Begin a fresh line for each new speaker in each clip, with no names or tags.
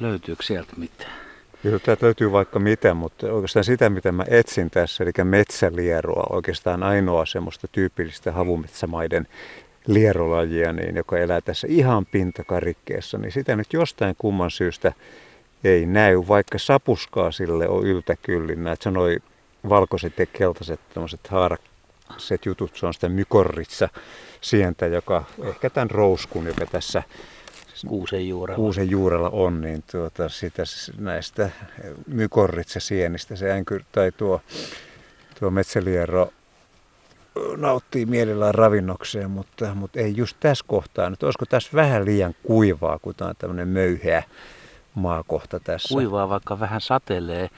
Löytyykö sieltä mitään?
Kyllä täältä löytyy vaikka mitä, mutta oikeastaan sitä, mitä mä etsin tässä, eli metsälieroa, oikeastaan ainoa semmoista tyypillistä havumetsämaiden lierolajia, niin, joka elää tässä ihan pintakarikkeessa, niin sitä nyt jostain kumman syystä ei näy, vaikka sapuskaa sille on yltäkyllin. Näet sanoi valkoiset ja keltaiset tämmöiset haarakset jutut, se on sitä mykorritsa sientä, joka ehkä tämän rouskun, joka tässä
kuusen juurella,
kuusen juurella on, niin tuota, sitä, näistä mykorritsa sienistä se änkyr, tai tuo, tuo metsäliero nauttii mielellään ravinnokseen, mutta, mutta ei just tässä kohtaa. Nyt olisiko tässä vähän liian kuivaa, kun tämä on tämmöinen möyheä maakohta tässä.
Kuivaa, vaikka vähän satelee.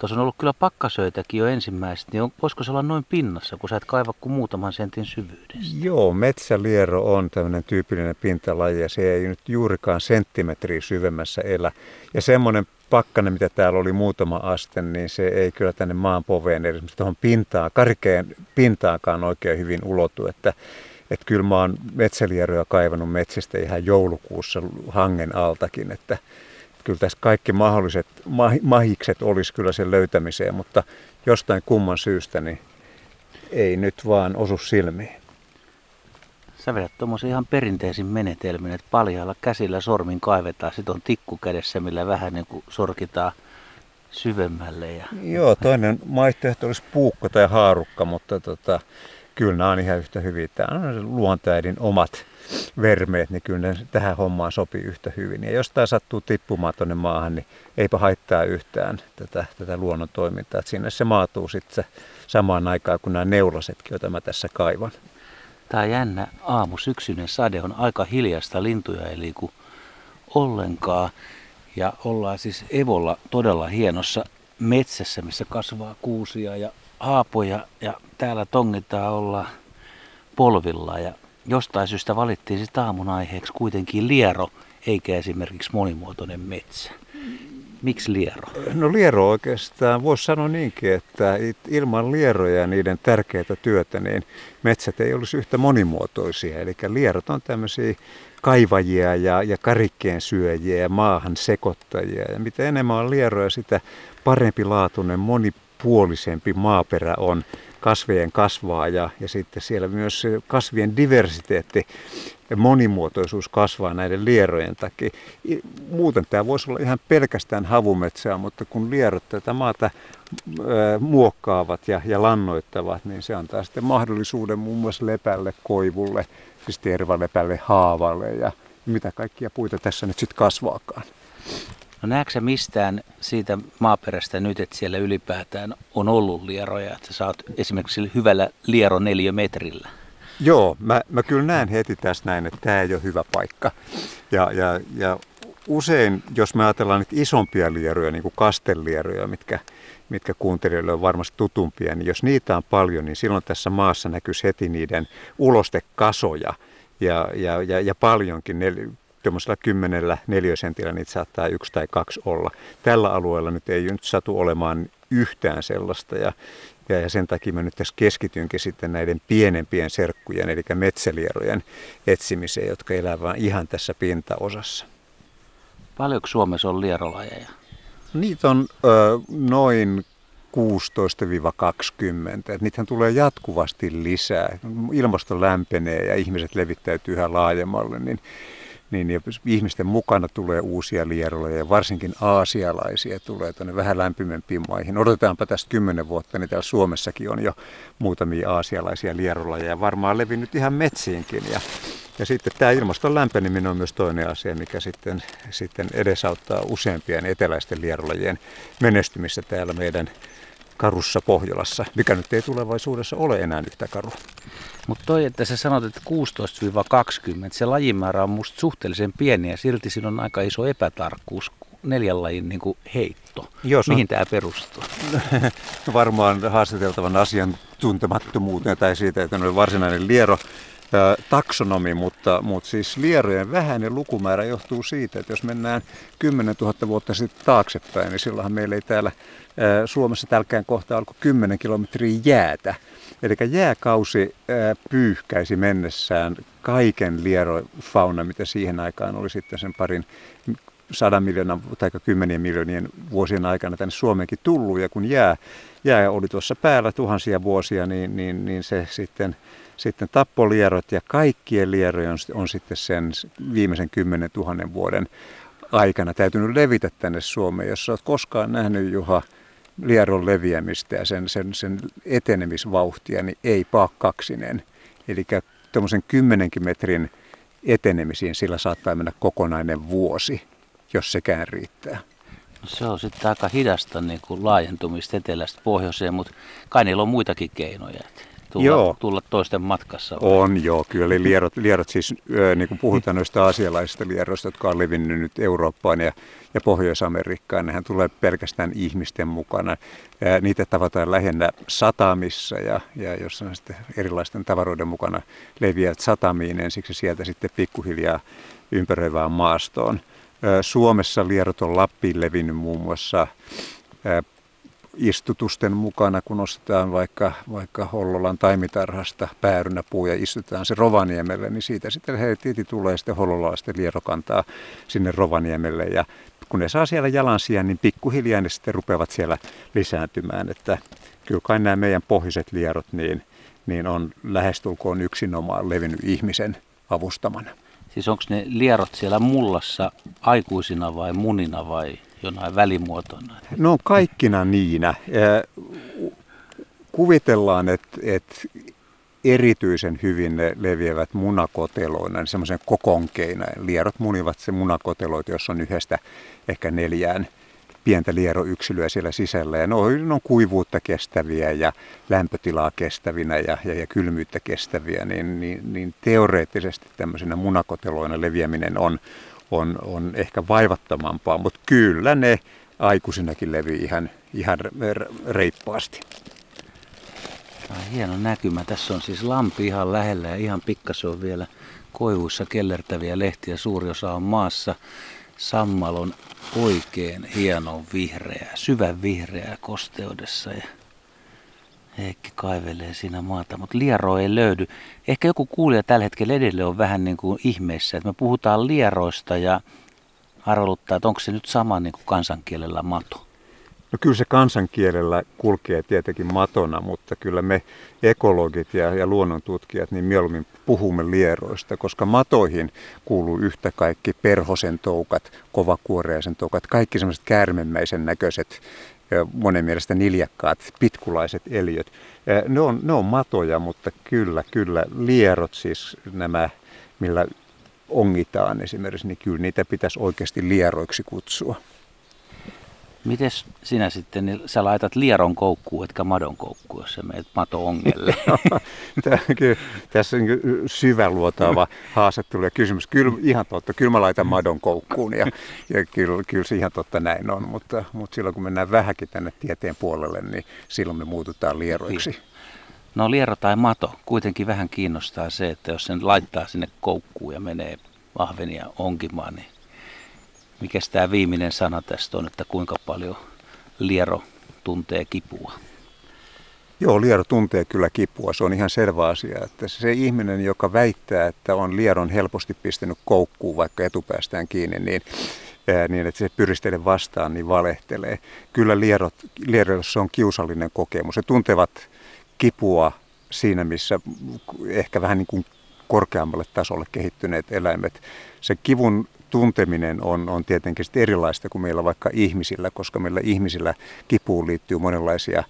Tuossa on ollut kyllä pakkasöitäkin jo ensimmäiset, niin on, voisiko se olla noin pinnassa, kun sä et kaiva kuin muutaman sentin syvyydestä?
Joo, metsäliero on tämmöinen tyypillinen pintalaji ja se ei nyt juurikaan senttimetriä syvemmässä elä. Ja semmoinen pakkanen, mitä täällä oli muutama aste, niin se ei kyllä tänne maan poveen, eli tuohon pintaan, karkeen pintaankaan oikein hyvin ulotu, että että kyllä mä oon metsälieroja kaivannut metsistä ihan joulukuussa hangen altakin, että kyllä tässä kaikki mahdolliset mahikset olisi kyllä sen löytämiseen, mutta jostain kumman syystä niin ei nyt vaan osu silmiin.
Sä vedät tuommoisen ihan perinteisin menetelmin, että paljaalla käsillä sormin kaivetaan, sitten on tikku kädessä, millä vähän niin kuin sorkitaan syvemmälle. Ja...
Joo, toinen vaihtoehto olisi puukko tai haarukka, mutta tota, kyllä nämä on ihan yhtä hyviä. Tämä on luontaidin omat vermeet, niin kyllä ne tähän hommaan sopii yhtä hyvin. Ja jos tämä sattuu tippumaan tuonne maahan, niin eipä haittaa yhtään tätä, tätä luonnon toimintaa. Sinne se maatuu sitten samaan aikaan kuin nämä neulasetkin, joita mä tässä kaivan.
Tämä jännä aamu, syksyinen sade on aika hiljasta lintuja eli kuin ollenkaan. Ja ollaan siis Evolla todella hienossa metsässä, missä kasvaa kuusia ja haapoja ja täällä tongitaan olla polvilla ja jostain syystä valittiin sitten aamun aiheeksi kuitenkin liero, eikä esimerkiksi monimuotoinen metsä. Miksi liero?
No liero oikeastaan voisi sanoa niinkin, että ilman lieroja ja niiden tärkeää työtä, niin metsät ei olisi yhtä monimuotoisia. Eli lierot on tämmöisiä kaivajia ja, ja karikkeen syöjiä ja maahan sekoittajia. Ja mitä enemmän on lieroja, sitä parempi laatuinen, monipuolisempi maaperä on kasvien kasvaa ja, ja sitten siellä myös kasvien diversiteetti ja monimuotoisuus kasvaa näiden lierojen takia. Muuten tämä voisi olla ihan pelkästään havumetsää, mutta kun lierot tätä maata muokkaavat ja, ja lannoittavat, niin se antaa sitten mahdollisuuden muun muassa lepälle, koivulle, siis tervalepälle, haavalle ja mitä kaikkia puita tässä nyt sitten kasvaakaan.
No näetkö mistään siitä maaperästä nyt, että siellä ylipäätään on ollut lieroja, että sä oot esimerkiksi hyvällä liero metrillä?
Joo, mä, mä kyllä näen heti tässä näin, että tämä ei ole hyvä paikka. Ja, ja, ja usein, jos me ajatellaan nyt isompia lieroja, niin kuin mitkä, mitkä kuuntelijoille on varmasti tutumpia, niin jos niitä on paljon, niin silloin tässä maassa näkyisi heti niiden ulostekasoja ja, ja, ja, ja paljonkin tuommoisella kymmenellä neliösentillä niitä saattaa yksi tai kaksi olla. Tällä alueella nyt ei nyt satu olemaan yhtään sellaista ja, ja sen takia mä nyt tässä keskitynkin sitten näiden pienempien serkkujen, eli metsälierojen etsimiseen, jotka elävät ihan tässä pintaosassa.
Paljonko Suomessa on lierolajeja?
Niitä on ö, noin 16-20. Niitähän tulee jatkuvasti lisää. Ilmasto lämpenee ja ihmiset levittäytyy yhä laajemmalle, niin niin ihmisten mukana tulee uusia lieroja ja varsinkin aasialaisia tulee tuonne vähän lämpimempiin maihin. Odotetaanpa tästä kymmenen vuotta, niin täällä Suomessakin on jo muutamia aasialaisia lierolajeja ja varmaan levinnyt ihan metsiinkin. Ja, ja sitten tämä ilmaston lämpeneminen on myös toinen asia, mikä sitten, sitten edesauttaa useampien eteläisten lierolajien menestymistä täällä meidän karussa Pohjolassa, mikä nyt ei tulevaisuudessa ole enää yhtä karu.
Mutta toi, että sä sanot, että 16-20, se lajimäärä on musta suhteellisen pieni ja silti siinä on aika iso epätarkkuus, neljän lajin niin kuin heitto. Jos Mihin tämä perustuu?
Varmaan haastateltavan asian tuntemattomuuteen tai siitä, että on varsinainen liero taksonomi, mutta, mutta siis lierojen vähäinen lukumäärä johtuu siitä, että jos mennään 10 000 vuotta sitten taaksepäin, niin silloinhan meillä ei täällä Suomessa tälkään kohtaa alkoi 10 kilometriä jäätä. Eli jääkausi pyyhkäisi mennessään kaiken lierofauna, mitä siihen aikaan oli sitten sen parin sadan miljoonan tai kymmenien miljoonien vuosien aikana tänne Suomeenkin tullut. Ja kun jää, jää oli tuossa päällä tuhansia vuosia, niin, niin, niin se sitten, sitten tappolierot ja kaikkien lierojen on, on sitten sen viimeisen kymmenen tuhannen vuoden aikana täytynyt levitä tänne Suomeen. Jos olet koskaan nähnyt, Juha, lieron leviämistä ja sen, sen, sen etenemisvauhtia, niin ei kaksinen. Eli tuommoisen kymmenenkin metrin etenemisiin sillä saattaa mennä kokonainen vuosi, jos sekään riittää.
No se on sitten aika hidasta niin kuin laajentumista etelästä pohjoiseen, mutta kai niillä on muitakin keinoja tulla, joo. tulla toisten matkassa?
Vai? On joo, kyllä. Eli lierot, lierot siis, niin kuin puhutaan noista asialaisista lieroista, jotka on levinnyt nyt Eurooppaan ja, ja Pohjois-Amerikkaan, nehän tulee pelkästään ihmisten mukana. Ja niitä tavataan lähinnä satamissa ja, ja jossa on sitten erilaisten tavaroiden mukana leviät satamiin, ensiksi sieltä sitten pikkuhiljaa ympäröivään maastoon. Suomessa lierot on Lappiin levinnyt muun muassa istutusten mukana, kun ostetaan vaikka, vaikka Hollolan taimitarhasta päärynäpuu ja istutetaan se Rovaniemelle, niin siitä sitten heti tulee sitten hollolaisten lierokantaa sinne Rovaniemelle ja kun ne saa siellä jalansia, niin pikkuhiljaa ne sitten rupeavat siellä lisääntymään, että kyllä kai nämä meidän pohjiset lierot niin, niin on lähestulkoon yksinomaan levinnyt ihmisen avustamana.
Siis onko ne lierot siellä mullassa aikuisina vai munina vai jonain välimuotona?
No kaikkina niinä. Kuvitellaan, että, että erityisen hyvin ne leviävät munakoteloina, niin semmoisen kokonkeina. Lierot munivat se munakoteloita, jos on yhdestä ehkä neljään pientä lieroyksilöä siellä sisällä. Ja ne on, ne on kuivuutta kestäviä ja lämpötilaa kestävinä ja, ja, ja kylmyyttä kestäviä, niin, niin, niin teoreettisesti tämmöisenä munakoteloina leviäminen on, on, on ehkä vaivattomampaa, mutta kyllä ne aikuisinakin levii ihan, ihan reippaasti.
Tämä on hieno näkymä. Tässä on siis lampi ihan lähellä ja ihan pikkasen on vielä koivuissa kellertäviä lehtiä. Suuri osa on maassa. Sammal on oikein hieno vihreä, syvän vihreä kosteudessa ja Heikki kaivelee siinä maata, mutta liero ei löydy. Ehkä joku kuulija tällä hetkellä edelleen on vähän niin kuin ihmeessä, että me puhutaan lieroista ja arveluttaa, että onko se nyt sama niin kuin kansankielellä mato.
No kyllä se kansankielellä kulkee tietenkin matona, mutta kyllä me ekologit ja, ja luonnontutkijat niin mieluummin puhumme lieroista, koska matoihin kuuluu yhtä kaikki perhosen toukat, kovakuoreisen toukat, kaikki semmoiset käärmemmäisen näköiset monen mielestä niljakkaat, pitkulaiset eliöt. Ne on, ne on matoja, mutta kyllä, kyllä lierot siis nämä, millä ongitaan esimerkiksi, niin kyllä niitä pitäisi oikeasti lieroiksi kutsua.
Miten sinä sitten, niin sä laitat lieron koukkuun, etkä madon koukkuun, jos sä meet mato ongelle?
Tässä on syväluotaava haastattelu ja kysymys. Kyllä ihan totta, kyllä mä laitan madon koukkuun ja, ja kyllä, kyllä se ihan totta näin on. Mutta, mutta silloin kun mennään vähänkin tänne tieteen puolelle, niin silloin me muututaan lieroiksi.
No liero tai mato, kuitenkin vähän kiinnostaa se, että jos sen laittaa sinne koukkuun ja menee vahvenia onkimaan, niin mikä tämä viimeinen sana tästä on, että kuinka paljon liero tuntee kipua?
Joo, liero tuntee kyllä kipua. Se on ihan selvä asia. Että se ihminen, joka väittää, että on lieron helposti pistänyt koukkuun vaikka etupäästään kiinni, niin, ää, niin että se pyristele vastaan, niin valehtelee. Kyllä lierot, lierossa on kiusallinen kokemus. Se tuntevat kipua siinä, missä ehkä vähän niin kuin korkeammalle tasolle kehittyneet eläimet. Se kivun tunteminen on, on tietenkin erilaista kuin meillä vaikka ihmisillä, koska meillä ihmisillä kipuun liittyy monenlaisia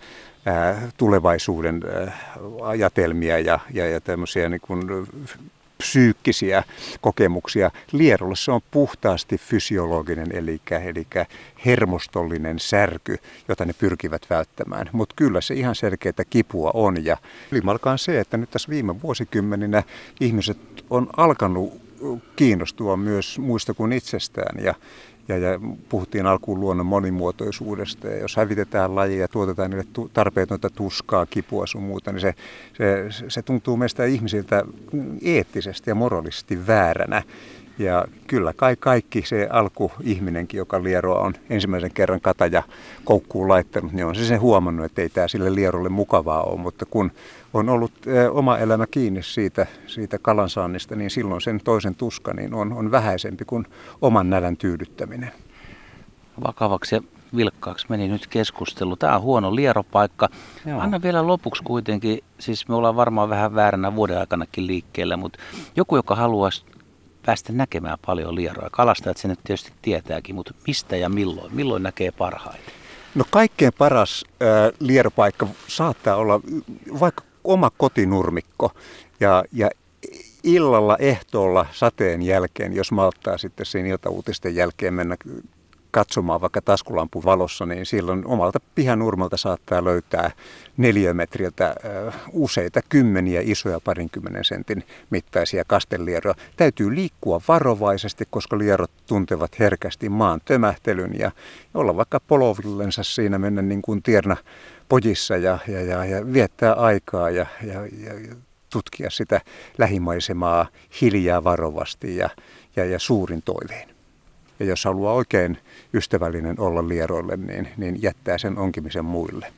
ää, tulevaisuuden ää, ajatelmia ja, ja, ja tämmöisiä niin kuin psyykkisiä kokemuksia. Lierolle se on puhtaasti fysiologinen, eli, eli hermostollinen särky, jota ne pyrkivät välttämään. Mutta kyllä se ihan selkeää kipua on. Ja ylimalkaan se, että nyt tässä viime vuosikymmeninä ihmiset on alkanut kiinnostua myös muista kuin itsestään. Ja, ja, ja puhuttiin alkuun luonnon monimuotoisuudesta. Ja jos hävitetään lajeja ja tuotetaan niille tarpeetonta tuskaa, kipua sun muuta, niin se, se, se tuntuu meistä ihmisiltä eettisesti ja moraalisesti vääränä. Ja kyllä kai kaikki se alkuihminenkin, joka lieroa on ensimmäisen kerran kataja koukkuun laittanut, niin on se sen huomannut, että ei tämä sille lierolle mukavaa ole. Mutta kun on ollut oma elämä kiinni siitä, siitä kalansaannista, niin silloin sen toisen tuska niin on, on vähäisempi kuin oman nälän tyydyttäminen.
Vakavaksi ja vilkkaaksi meni nyt keskustelu. Tämä on huono lieropaikka. Joo. Anna vielä lopuksi kuitenkin, siis me ollaan varmaan vähän vääränä vuoden aikanakin liikkeellä, mutta joku, joka haluaisi päästä näkemään paljon lieroa. Kalastajat sen nyt tietysti tietääkin, mutta mistä ja milloin? Milloin näkee parhaiten?
No kaikkein paras äh, lieropaikka saattaa olla vaikka oma kotinurmikko ja, ja illalla ehtoolla sateen jälkeen, jos malttaa sitten siinä iltauutisten jälkeen mennä katsomaan vaikka taskulampun valossa, niin silloin omalta pihanurmalta saattaa löytää neliömetriltä useita kymmeniä isoja parinkymmenen sentin mittaisia kastelieroja. Täytyy liikkua varovaisesti, koska lierot tuntevat herkästi maan tömähtelyn ja olla vaikka polovillensa siinä mennä niin kuin tierna pojissa ja, ja, ja, ja viettää aikaa ja, ja, ja tutkia sitä lähimaisemaa hiljaa varovasti ja, ja, ja suurin toivein. Ja jos haluaa oikein ystävällinen olla lieroille, niin, niin jättää sen onkimisen muille.